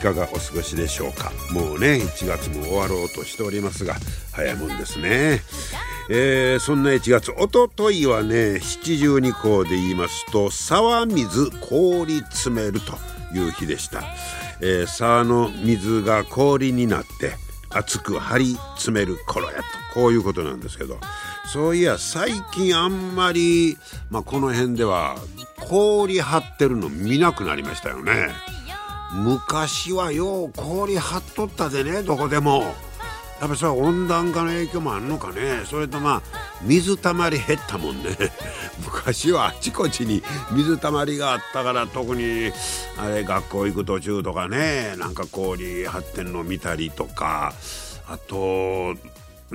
かがお過ごしでしょうか。もうね1月も終わろうとしておりますが早いもんですね。えー、そんな1月おとといはね七十二校で言いますと沢水氷詰めるという日でした、えー、沢の水が氷になって熱く張り詰める頃やと。こういうことなんですけどそういや最近あんまり、まあ、この辺では氷張ってるの見なくなりましたよね。昔はよう氷張っとったでねどこでも。やっぱそれは温暖化の影響もあんのかね。それとまあ水たまり減ったもんね。昔はあちこちに水たまりがあったから特にあれ学校行く途中とかねなんか氷張ってんの見たりとか。あと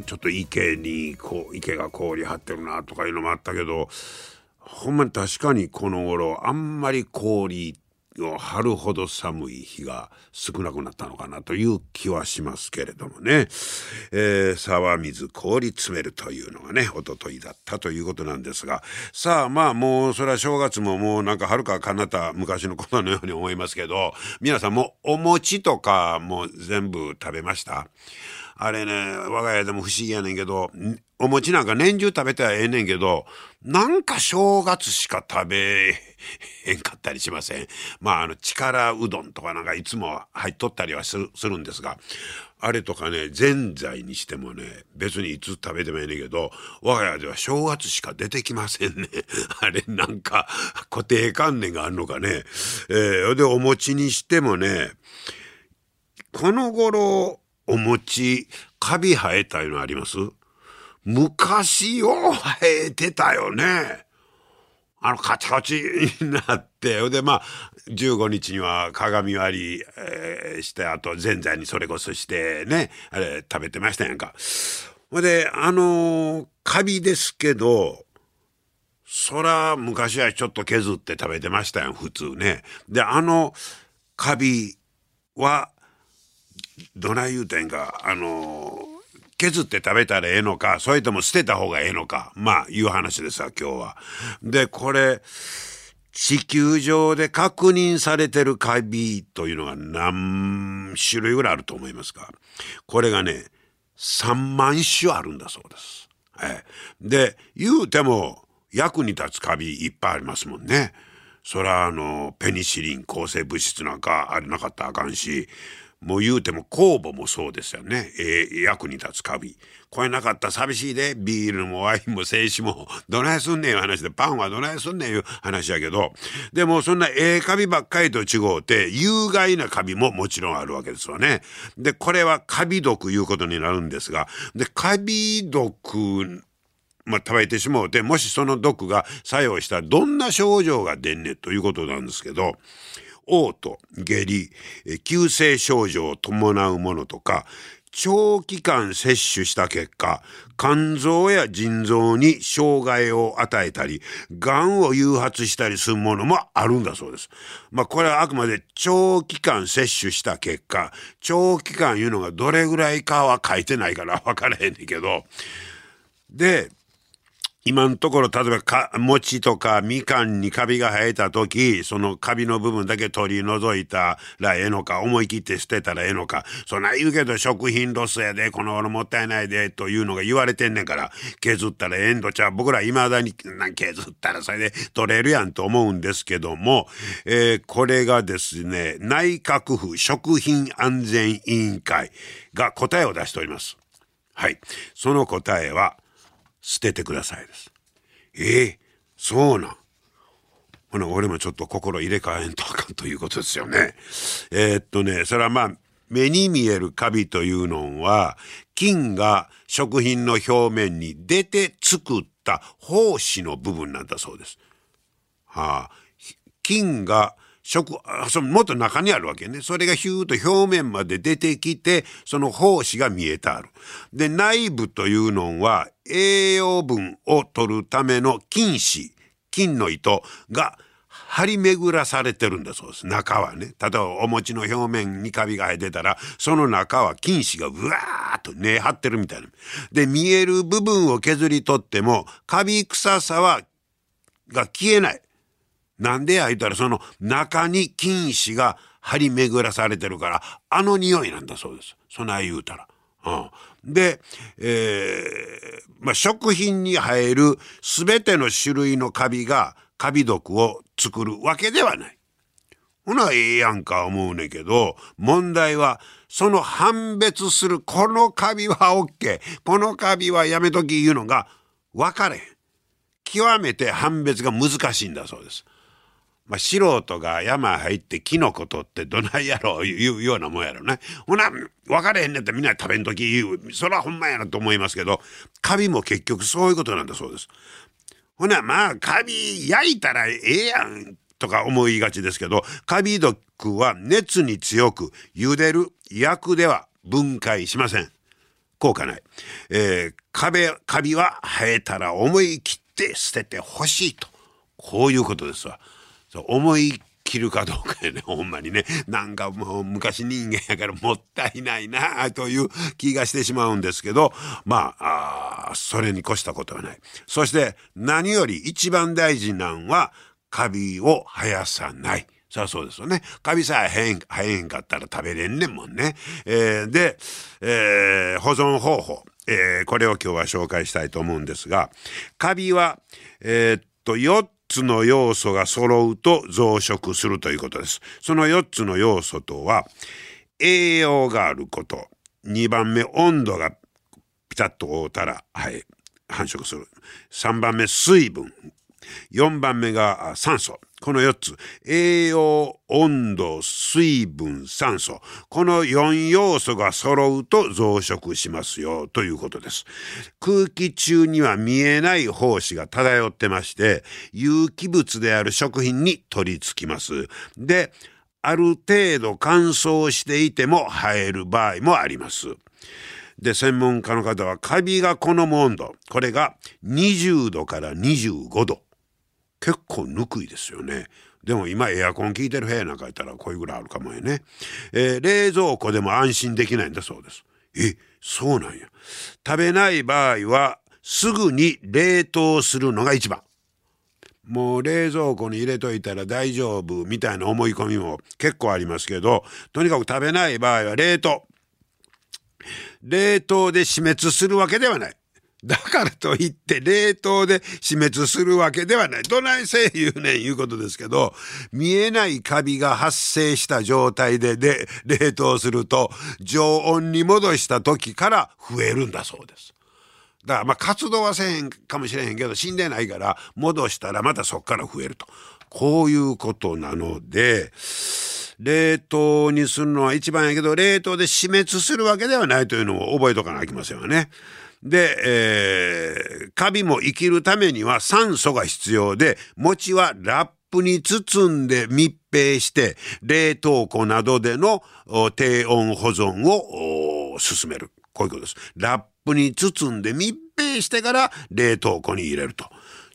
ちょっと池にこう池が氷張ってるなとかいうのもあったけどほんまに確かにこの頃あんまり氷を張るほど寒い日が少なくなったのかなという気はしますけれどもね、えー、沢水氷詰めるというのがねおとといだったということなんですが。さあまあもうそれは正月ももうなんかはるか彼方昔のことのように思いますけど皆さんもお餅とかも全部食べました？あれね、我が家でも不思議やねんけど、お餅なんか年中食べてはええねんけど、なんか正月しか食べへんかったりしません？まあ、あの、力うどんとかなんかいつも入っとったりはするするんですが、あれとかね、ぜんざいにしてもね、別にいつ食べてもええねんけど、我が家では正月しか出てきませんね。あれなんか固定観念があるのかね。えー、で、お餅にしてもね、この頃、お餅、カビ生えたいうのあります？昔よ生えてたよね。あの、カチカチになって、で、まあ、15日には鏡割り、えー、して、あと、ぜんざいにそれこそしてね、あれ、食べてましたやんか。ほで、あのー、カビですけど、そら、昔はちょっと削って食べてましたやん、普通ね。で、あの、カビは、どない言うてんか、あの削って食べたらええのか、それとも捨てた方がええのか、まあ、いう話ですわ、今日は。で、これ、地球上で確認されてるカビというのが何種類ぐらいあると思いますかこれがね、3万種あるんだそうです。えで、言うても役に立つカビいっぱいありますもんね。そらあの、ペニシリン抗生物質なんかあれなかったらあかんし、もう言うても酵母もそうですよね。えー、役に立つカビ。これなかった。ら寂しいで、ビールもワインも静止も、どないすんねんいう話で、パンはどないすんねんいう話やけど、でもそんなええカビばっかりと違うて、有害なカビももちろんあるわけですよね。で、これはカビ毒いうことになるんですが、で、カビ毒、まあ、食べてしもうて、もしその毒が作用したらどんな症状が出んねんということなんですけど、嘔吐、下痢、急性症状を伴うものとか、長期間摂取した結果、肝臓や腎臓に障害を与えたり、癌を誘発したりするものもあるんだそうです。まあこれはあくまで長期間摂取した結果、長期間いうのがどれぐらいかは書いてないから分からへんねんけど、で、今のところ、例えばか、餅とかみかんにカビが生えた時、そのカビの部分だけ取り除いたらええのか、思い切って捨てたらええのか、そんな言うけど食品ロスやで、この頃もったいないで、というのが言われてんねんから、削ったらええんとちゃう。僕ら未だにな削ったらそれで取れるやんと思うんですけども、えー、これがですね、内閣府食品安全委員会が答えを出しております。はい。その答えは、捨ててくださいです。ええー、そうなん。ほな、俺もちょっと心入れ替えんとあかんということですよね。えー、っとね、それはまあ、目に見えるカビというのは、菌が食品の表面に出て作った胞子の部分なんだそうです。はあ、菌が食そのもっと中にあるわけね。それがヒューと表面まで出てきてその胞子が見えてある。で内部というのは栄養分を取るための菌糸菌の糸が張り巡らされてるんだそうです。中はね。例えばお餅の表面にカビが生えてたらその中は菌糸がうわーっと根張ってるみたいな。で見える部分を削り取ってもカビ臭さはが消えない。なんでや言ったらその中に菌糸が張り巡らされてるからあの匂いなんだそうですそない言うたら。うん、で、えーまあ、食品に生える全ての種類のカビがカビ毒を作るわけではない。ほなええやんか思うねんけど問題はその判別するこのカビは OK このカビはやめとき言うのが分かれへん。極めて判別が難しいんだそうです。まあ、素人が山入ってキノコ取ってどないやろう いうようなもんやろね。ほな、分かれへんねんってみんな食べんとき言う。そらほんまやなと思いますけど、カビも結局そういうことなんだそうです。ほな、まあ、カビ焼いたらええやんとか思いがちですけど、カビ毒は熱に強く、茹でる、焼くでは分解しません。効果ない。えー、カビ、カビは生えたら思い切って捨ててほしいと。こういうことですわ。思い切るかどうかやね。ほんまにね。なんかもう昔人間やからもったいないなという気がしてしまうんですけどまあそれに越したことはない。そして何より一番大事なんはカビを生やさない。そりゃそうですよね。カビさえ生えん生えんかったら食べれんねんもんね。えー、で、えー、保存方法、えー、これを今日は紹介したいと思うんですが、カビは、え、っと、つの要素が揃うと増殖するということです。その4つの要素とは、栄養があること。2番目、温度がピタッと覆うたら、はい、繁殖する。3番目、水分。4番目が酸素。この4つ。栄養、温度、水分、酸素。この4要素が揃うと増殖しますよということです。空気中には見えない胞子が漂ってまして、有機物である食品に取り付きます。で、ある程度乾燥していても生える場合もあります。で、専門家の方はカビが好む温度、これが20度から25度。結構ぬくいですよね。でも今エアコン効いてる部屋なんかいたらこういうぐらいあるかもよね。えー、冷蔵庫でも安心できないんだそうです。え、そうなんや。食べない場合はすぐに冷凍するのが一番。もう冷蔵庫に入れといたら大丈夫みたいな思い込みも結構ありますけど、とにかく食べない場合は冷凍。冷凍で死滅するわけではない。だからといって冷凍で死滅するわけではない。どないせい言うねんいうことですけど、見えないカビが発生した状態でで冷凍すると常温に戻した時から増えるんだそうです。だからまあ活動はせへんかもしれへんけど死んでないから戻したらまたそっから増えると。こういうことなので、冷凍にするのは一番やけど冷凍で死滅するわけではないというのを覚えとかなきませんよね。で、えー、カビも生きるためには酸素が必要で、餅はラップに包んで密閉して、冷凍庫などでの低温保存を進める。こういうことです。ラップに包んで密閉してから冷凍庫に入れると。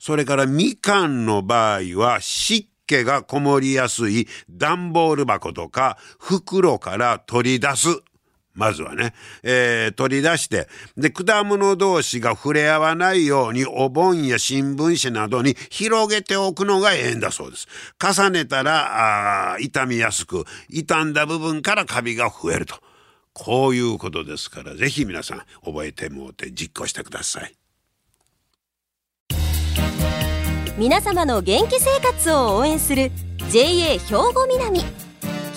それからみかんの場合は湿気がこもりやすい段ボール箱とか袋から取り出す。まずはね、えー、取り出して、で、果物同士が触れ合わないようにお盆や新聞紙などに広げておくのがええんだそうです。重ねたら、あ傷みやすく、傷んだ部分からカビが増えると。こういうことですから、ぜひ皆さん覚えてもうて実行してください。皆様の元気生活を応援する JA 兵庫南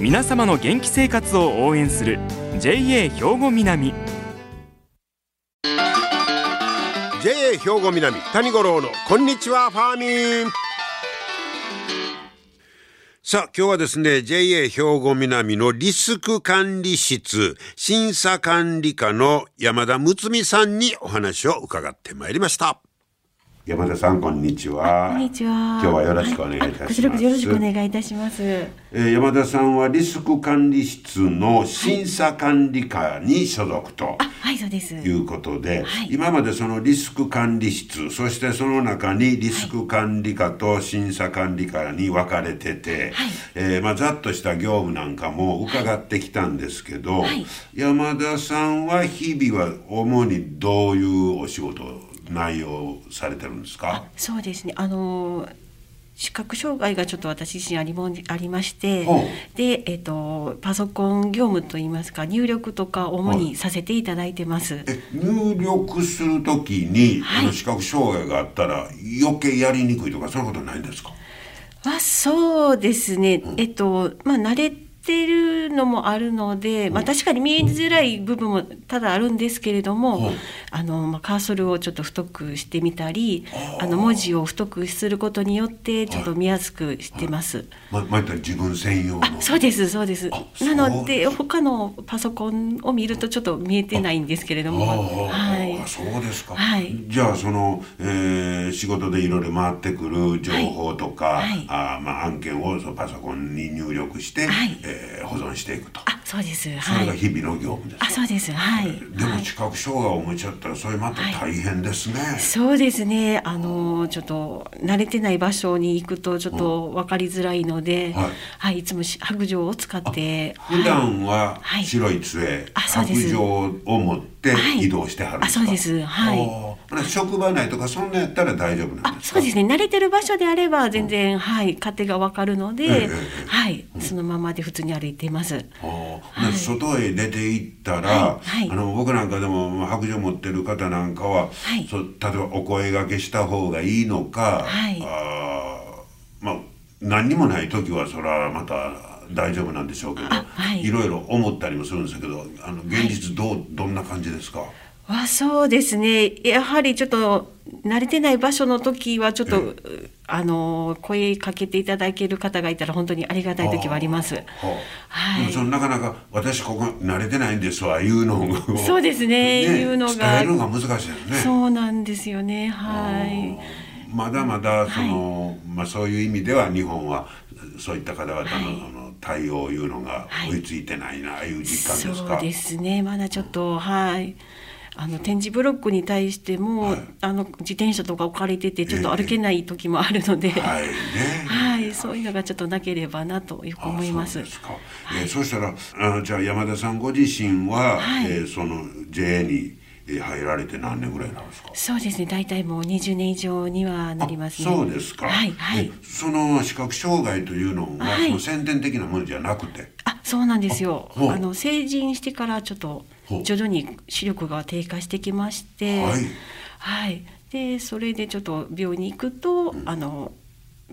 皆様の元気生活を応援する JA 兵庫南。JA 兵庫南谷五郎のこんにちはファーミン。さあ今日はですね JA 兵庫南のリスク管理室審査管理課の山田睦美さんにお話を伺ってまいりました。山田さんこんにちは。こんにちは。今日はよろしくお願いいたします。こちらこそよろしくお願いいたします。えー、山田さんはリスク管理室の審査管理課に所属と、はい、そうです。いうことで、はい、今までそのリスク管理室、そしてその中にリスク管理課と審査管理課に分かれてて、はい、えー、まあざっとした業務なんかも伺ってきたんですけど、はい、山田さんは日々は主にどういうお仕事内容されてるんですか？そうですね。あの視覚障害がちょっと私自身ありもありましてで、えーと、パソコン業務といいますか入力とか主にさせていただいてます。入力するときに、はい、あの視覚障害があったら余計やりにくいとかそういうことないんですか？あそうですね、うん、えっとまあ慣れてるのもあるので、まあ、確かに見えづらい部分もただあるんですけれども、あのまあ、カーソルをちょっと太くしてみたりあの文字を太くすることによってちょっと見やすくしてます。ままた自分専用そうですそうです。なので他のパソコンを見るとちょっと見えてないんですけれども。はい、そうですか、はい、じゃあその、えー、仕事でいろいろ回ってくる情報とか、はい、あまあ、案件をそのパソコンに入力して、はい。えーえー、保存していくと。あそうです、それが日々の業務です、あそうです。はい、でも視覚障害をお持ちだったらそれまた大変ですね、そうですね。あのちょっと慣れてない場所に行くとちょっと分かりづらいので、はい。はいいつも白状を使って普段は白い杖、白状を持って移動してはるんですか、あそうです。はい職場内とかそんなやったら大丈夫なんですそうですね。慣れてる場所であれば全然、うん、はい勝手がわかるので、えー、はい、うん、そのままで普通に歩いています、はい、外へ出て行ったら、はいはい、あの僕なんかでも白状持ってる方なんかは、はい、そ例えばお声がけした方がいいのか、はい、あまあ何にもない時はそれはまた大丈夫なんでしょうけど、はい、いろいろ思ったりもするんですけどあの現実どう、どんな感じですか？あそうですねやはりちょっと慣れてない場所の時はちょっと、うん、あの声かけていただける方がいたら本当にありがたい時はあります。はい。そのなかなか私ここ慣れてないんですわ言うのそうですねね言うのが伝えるのが難しいですね。そうなんですよねはい。まだまだその、はい、まあそういう意味では日本はそういった方々の,、はい、の対応いうのが追いついてないな、はい、いう実感ですか？そうですねまだちょっとはい。あの展示ブロックに対しても、はい、あの自転車とか置かれててちょっと歩けない時もあるので、えー、はい、ね、はい、そういうのがちょっとなければなとよく思います。そうですか。えー、そしたらあじゃあ山田さんご自身は、はい、えー、その JA に入られて何年ぐらいなんですか？そうですね。大体もう20年以上にはなりますね。そうですか。はいはい。その視覚障害というのは、はい、その先天的なものじゃなくて？あ、そうなんですよ。あの成人してからちょっと徐々に視力が低下してきまして、はい、はい、でそれでちょっと病院に行くと、うん、あの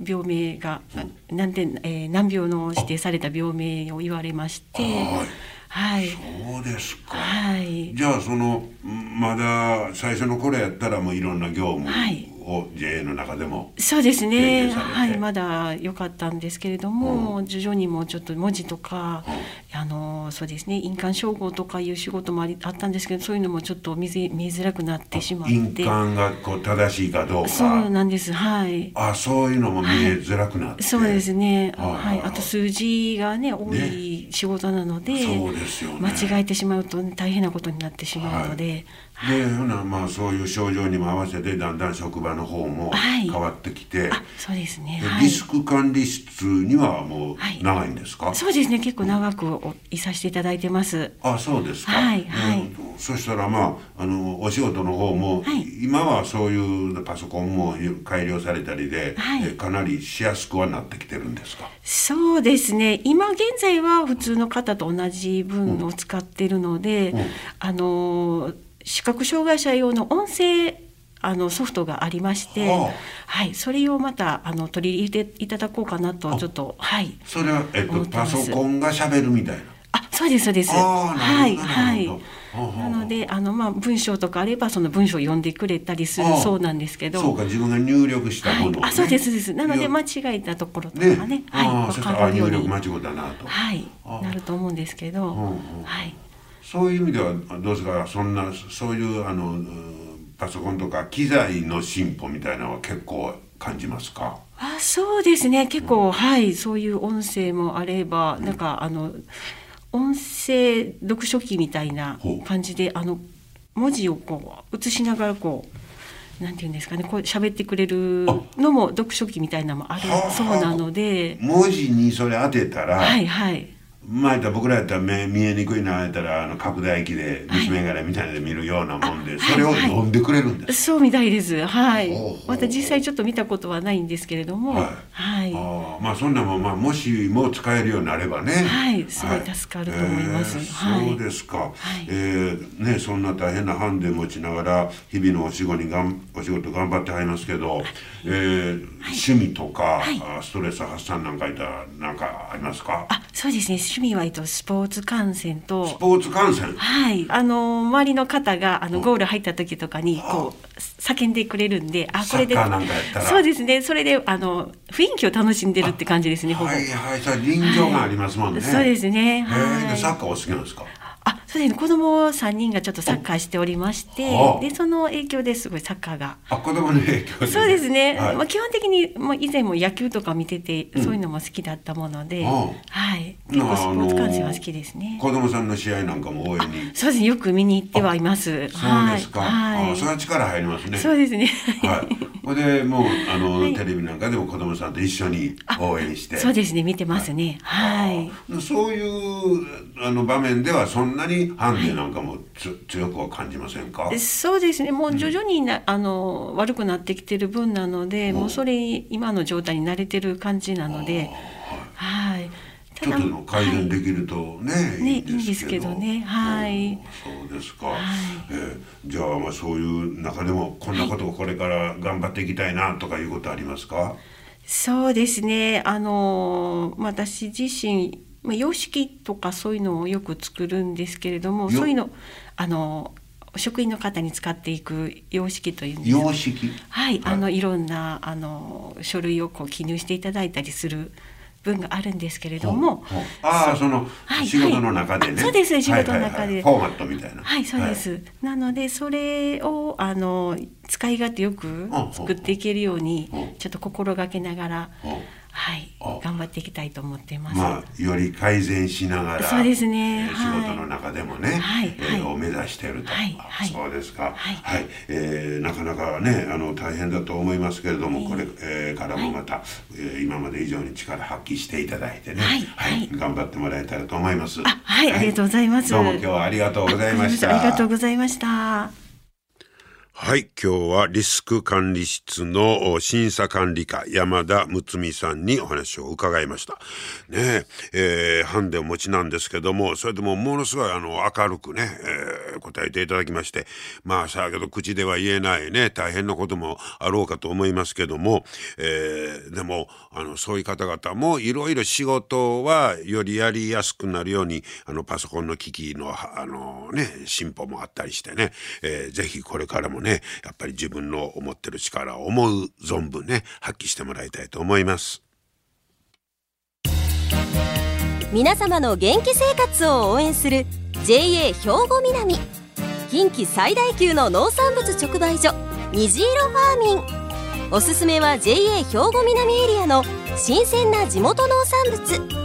病名が、う。ん、なんで、えー、難病の指定された病名を言われまして。はい、そうですか、はい、じゃあそのまだ最初の頃やったらもういろんな業務を JA の中でも。そうですね。はいまだ良かったんですけれども、うん、徐々にもちょっと文字とか、うん、あのそうですね印鑑照合とかいう仕事もありあったんですけどそういうのもちょっと見見えづらくなってしまって。印鑑がこう正しいかどうか。そうなんです。はい。あそういうのも見えづらくなって、はい、そうですね。はい。あと数字がね多い仕事なので、ね、そうですよ、ね、間違えてしまうと大変なことになってしまうので、はいでほなまあそういう症状にも合わせてだんだん職場の方も変わってきて、はい、そうですね、リスク管理室にはもう長いんですか、はい、そうですね。結構長くいさせていただいてます。あそうですか。はい、はい、そしたらまああのお仕事の方も、はい、今はそういうパソコンも改良されたりで、はい、かなりしやすくはなってきてるんですか？そうですね。今現在は普通の方と同じ分を使ってるので、うん。うん、あの視覚障害者用の音声あのソフトがありまして、はあ、はい、それをまたあの取り入れていただこうかなとちょっとはい。それは、えっと、パソコンがしゃべるみたいな。あそうですそうです。はいはい。なのであの、まあ、文章とかあればその文章を読んでくれたりするそうなんですけど。そうか自分が入力したもの、ね。はい、あそうですです。なので間違えたところとかね。ね。はい分かるように。間違えたなと。はい。なると思うんですけど、はいそういう意味ではどうですかそんなそういうあのパソコンとか機材の進歩みたいなのは結構感じますか？あそうですね。結構、うん、はい。そういう音声もあれば、うん、なんかあの音声読書機みたいな感じであの文字をこう映しながらこうなんていうんですかねこう喋ってくれるのも読書機みたいなのもあるそうなので。文字にそれ当てたらはいはい前や僕らやったら目見えにくいなやったらあの拡大機で虫眼鏡みたいなで見るようなもんで、はい、それを読んでくれるんです、そうみたいです。はい。また実際ちょっと見たことはないんですけれども。はい、はい、あまあそんなもん、まあ、もしも使えるようになればね。はいすごい助かると思います、はい、えー、そうですか、はい、えー、ねそんな大変なハンデ持ちながら日々のお仕事にがんお仕事頑張ってはりますけど、えー、趣味とか、ストレス発散なんかいたら何かありますか？あそうですね。趣味は、えっと、スポーツ観戦と。スポーツ観戦。はい。あの周りの方があのゴール入った時とかにこう叫んでくれるんであこれで。そうですね。それであの雰囲気を楽しんでるって感じですねはいはい。それ臨場がありますもんね、はい、そうですね。はい。サッカーお好きなんですか？あそうですね。子供三人がちょっとサッカーしておりましてでその影響ですごいサッカーが。あ子供の影響そうですね、はい、まあ、基本的にもう以前も野球とか見てて、うん、そういうのも好きだったもので、はい。結構スポーツ観戦は好きですね。子供さんの試合なんかも応援に。そうですね。よく見に行ってはいます。そうですか、はい、あそれは力入りますね。そうですね。はい。これでもうあの、はい、テレビなんかでも子供さんと一緒に応援して。そうですね。見てますね。はい、そういうあの場面ではそんなにハンデなんかもつ、強くは感じませんか？そうですね。もう徐々にな、うん、あの悪くなってきてる分なので、もうそれ今の状態に慣れてる感じなので。はい。ちょっと改善できるとね、はい、ねいいんですけどね。はい、そうですか、はい、えー、じゃあまあそういう中でもこんなことをこれから頑張っていきたいなとかいうことありますか、そうですね。あの私自身まあ、様式とかそういうのをよく作るんですけれどもそういうのあの職員の方に使っていく様式というんです様式？はい、はい、あのいろんなあの書類をこう記入していただいたりする分があるんですけれども、ああその、仕事の中でね、そうです仕事の中で、フォーマットみたいな。はいそうです、なのでそれをあの使い勝手よく作っていけるようにちょっと心がけながら、はい。頑張っていきたいと思っています。まあより改善しながらそうですね、えー、仕事の中でもね、はい、えー、を目指していると、はい。はい、そうですか、はい、はい、えー、なかなかねあの大変だと思いますけれども、これ、えー、からもまた、はい、えー、今まで以上に力発揮していただいてね、はい、はい、頑張ってもらえたらと思います。はい、ありがとうございます。どうも今日はありがとうございました。ありがとうございました。はい。今日はリスク管理室の審査管理課山田睦美さんにお話を伺いました。ねえ、えー、ハンデをお持ちなんですけども、それでもものすごいあの明るくね、えー、答えていただきまして、まあさあけど口では言えないね、大変なこともあろうかと思いますけども、えー、でも、あの、そういう方々もいろいろ仕事はよりやりやすくなるように、あの、パソコンの機器の、あのね、進歩もあったりしてね、えー、ぜひこれからもねねやっぱり自分の思ってる力を思う存分ね発揮してもらいたいと思います。皆様の元気生活を応援する JA 兵庫南。近畿最大級の農産物直売所虹色ファーミン。おすすめは JA 兵庫南エリアの新鮮な地元農産物。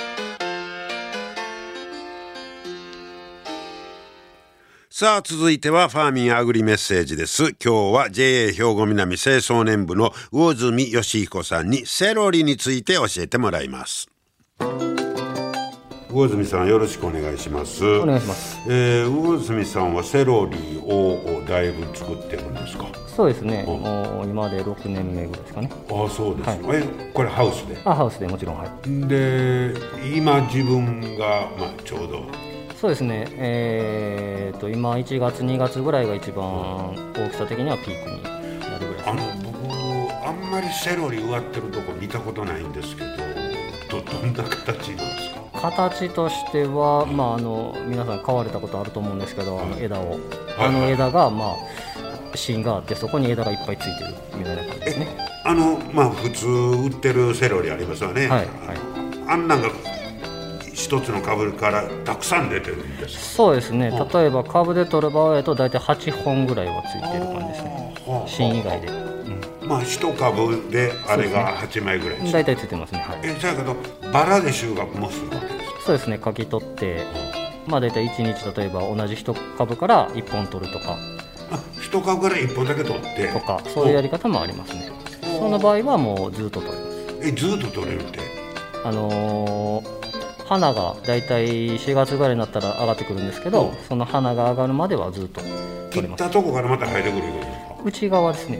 さあ続いてはファーミンアグリメッセージです。今日は JA 兵庫南清掃年部の魚住義彦さんにセロリについて教えてもらいます。魚住さんよろしくお願いします。お願いします。えー、魚住さんはセロリをだいぶ作ってるんですか？そうですね。もう今で6年目ぐらいですかね。ああそうです、はえこれハウスで？あハウスでもちろんはい。で今自分が、まあ、ちょうどそうですね。えー、と今1月2月ぐらいが一番大きさ的にはピークになるぐらいです。あねの僕あんまりセロリ植わってるとこ見たことないんですけどどどんな形なんですか？形としては、まあ、あの皆さん買われたことあると思うんですけど、あの枝を、はい。あの枝が、まあ、芯があってそこに枝がいっぱいついてるみたいな感じですね。あのまあ普通売ってるセロリありますよね、はいはい。あんなんが一つの株からたくさん出てるんですそうですね。例えば株で取る場合だと大体8本ぐらいはついてる感じですね。はあ芯以外で、まあ一株であれが8枚ぐらいです。大体ついてますね。はい。えじゃけどバラで収穫もするわけですか？そうですね。書き取ってまあ大体1日例えば同じ一株から1本取るとか。あ一株から1本だけ取って。とかそういうやり方もありますね。その場合はもうずっと取ります。えずっと取れるって？あのー花が大体4月ぐらいになったら上がってくるんですけど、うん。その花が上がるまではずっと切っ取れます。たとこからまた生えてくるいうことですか内側ですね。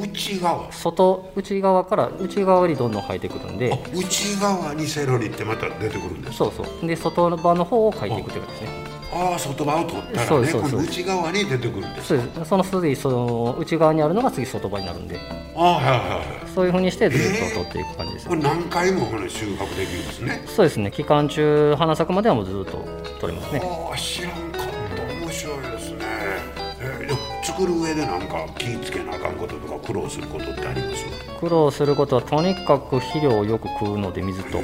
内側？外内側から内側にどんどん生えてくるんで。あ内側にセロリってまた出てくるんですそうそう。で外側の方を描いていくというかですねああ外側を取ったらね今度内側に出てくるんですそうです。その次その内側にあるのが次外側になるんで。ああはいはいはい。そういうふうにしてずっと取っていく感じです、これ何回もこの収穫できるんですね。そうですね。期間中花咲くまではもうずっと取れますね。ああ知らんかった。面白いですね、えー作る上でなんか気ぃつけなあかんこととか苦労することってあります？苦労することはとにかく肥料をよく食うので水と。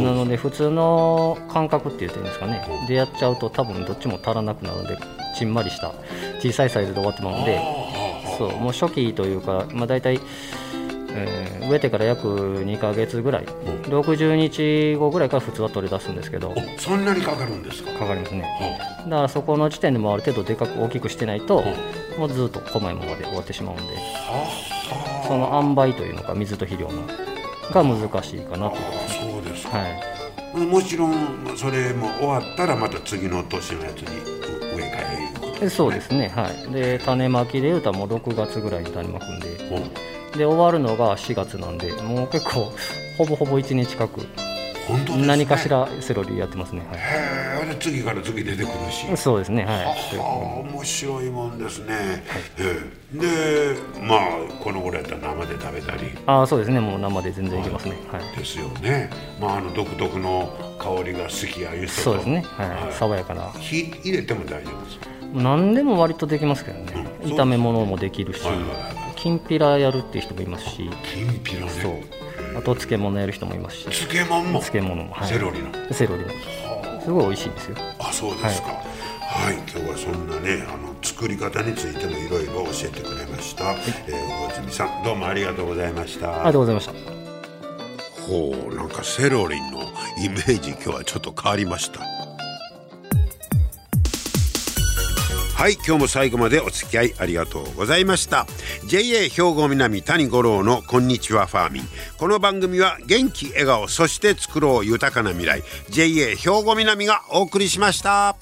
なので普通の感覚って言っていいんですかね。でやっちゃうと多分どっちも足らなくなるのでちんまりした小さいサイズで終わってまうのでそうもう初期というか、まあ、大体、えー植えてから約2ヶ月ぐらい。60日後ぐらいから普通は取り出すんですけど。おそんなにかかるんですか？かかりますね。だからそこの時点でもうある程度でかく大きくしてないともうずっと細いままで終わってしまうんでその塩梅というのか水と肥料のが難しいかなとそうですか、はい。もちろんそれも終わったらまた次の年のやつに植え替えることでそうですねはいで種まきでいうともう6月ぐらいに種まくんでおで終わるのが4月なんでもう結構ほぼほぼ1年近くね。何かしらセロリやってますね。はへえで次から次出てくるし。いそうですねはい。ああ面白いもんですね、ええでまあこの頃やったら生で食べたり。ああそうですねもう生で全然いけますね。はい。ですよね。まああの独特の香りが好きやいうそうですね。はい、はい。爽やかな。火入れても大丈夫ですか？何でも割とできますけどね、うん。炒め物もできるし、はいはいはいきんぴらやるっていう人もいますし。きんぴらね。そうあと漬物やる人もいますし。漬物も？漬物も、はい、セロリの？セロリのすごい美味しいですよ。あそうですか。はい、今日はそんなねあの作り方についてもいろいろ教えてくれました、えー、魚住さんどうもありがとうございました。ありがとうございました。ほうなんかセロリのイメージ今日はちょっと変わりましたはい今日も最後までお付き合いありがとうございました。JA 兵庫南谷五郎のこんにちはファーミン。この番組は元気笑顔そして作ろう豊かな未来。JA 兵庫南がお送りしました。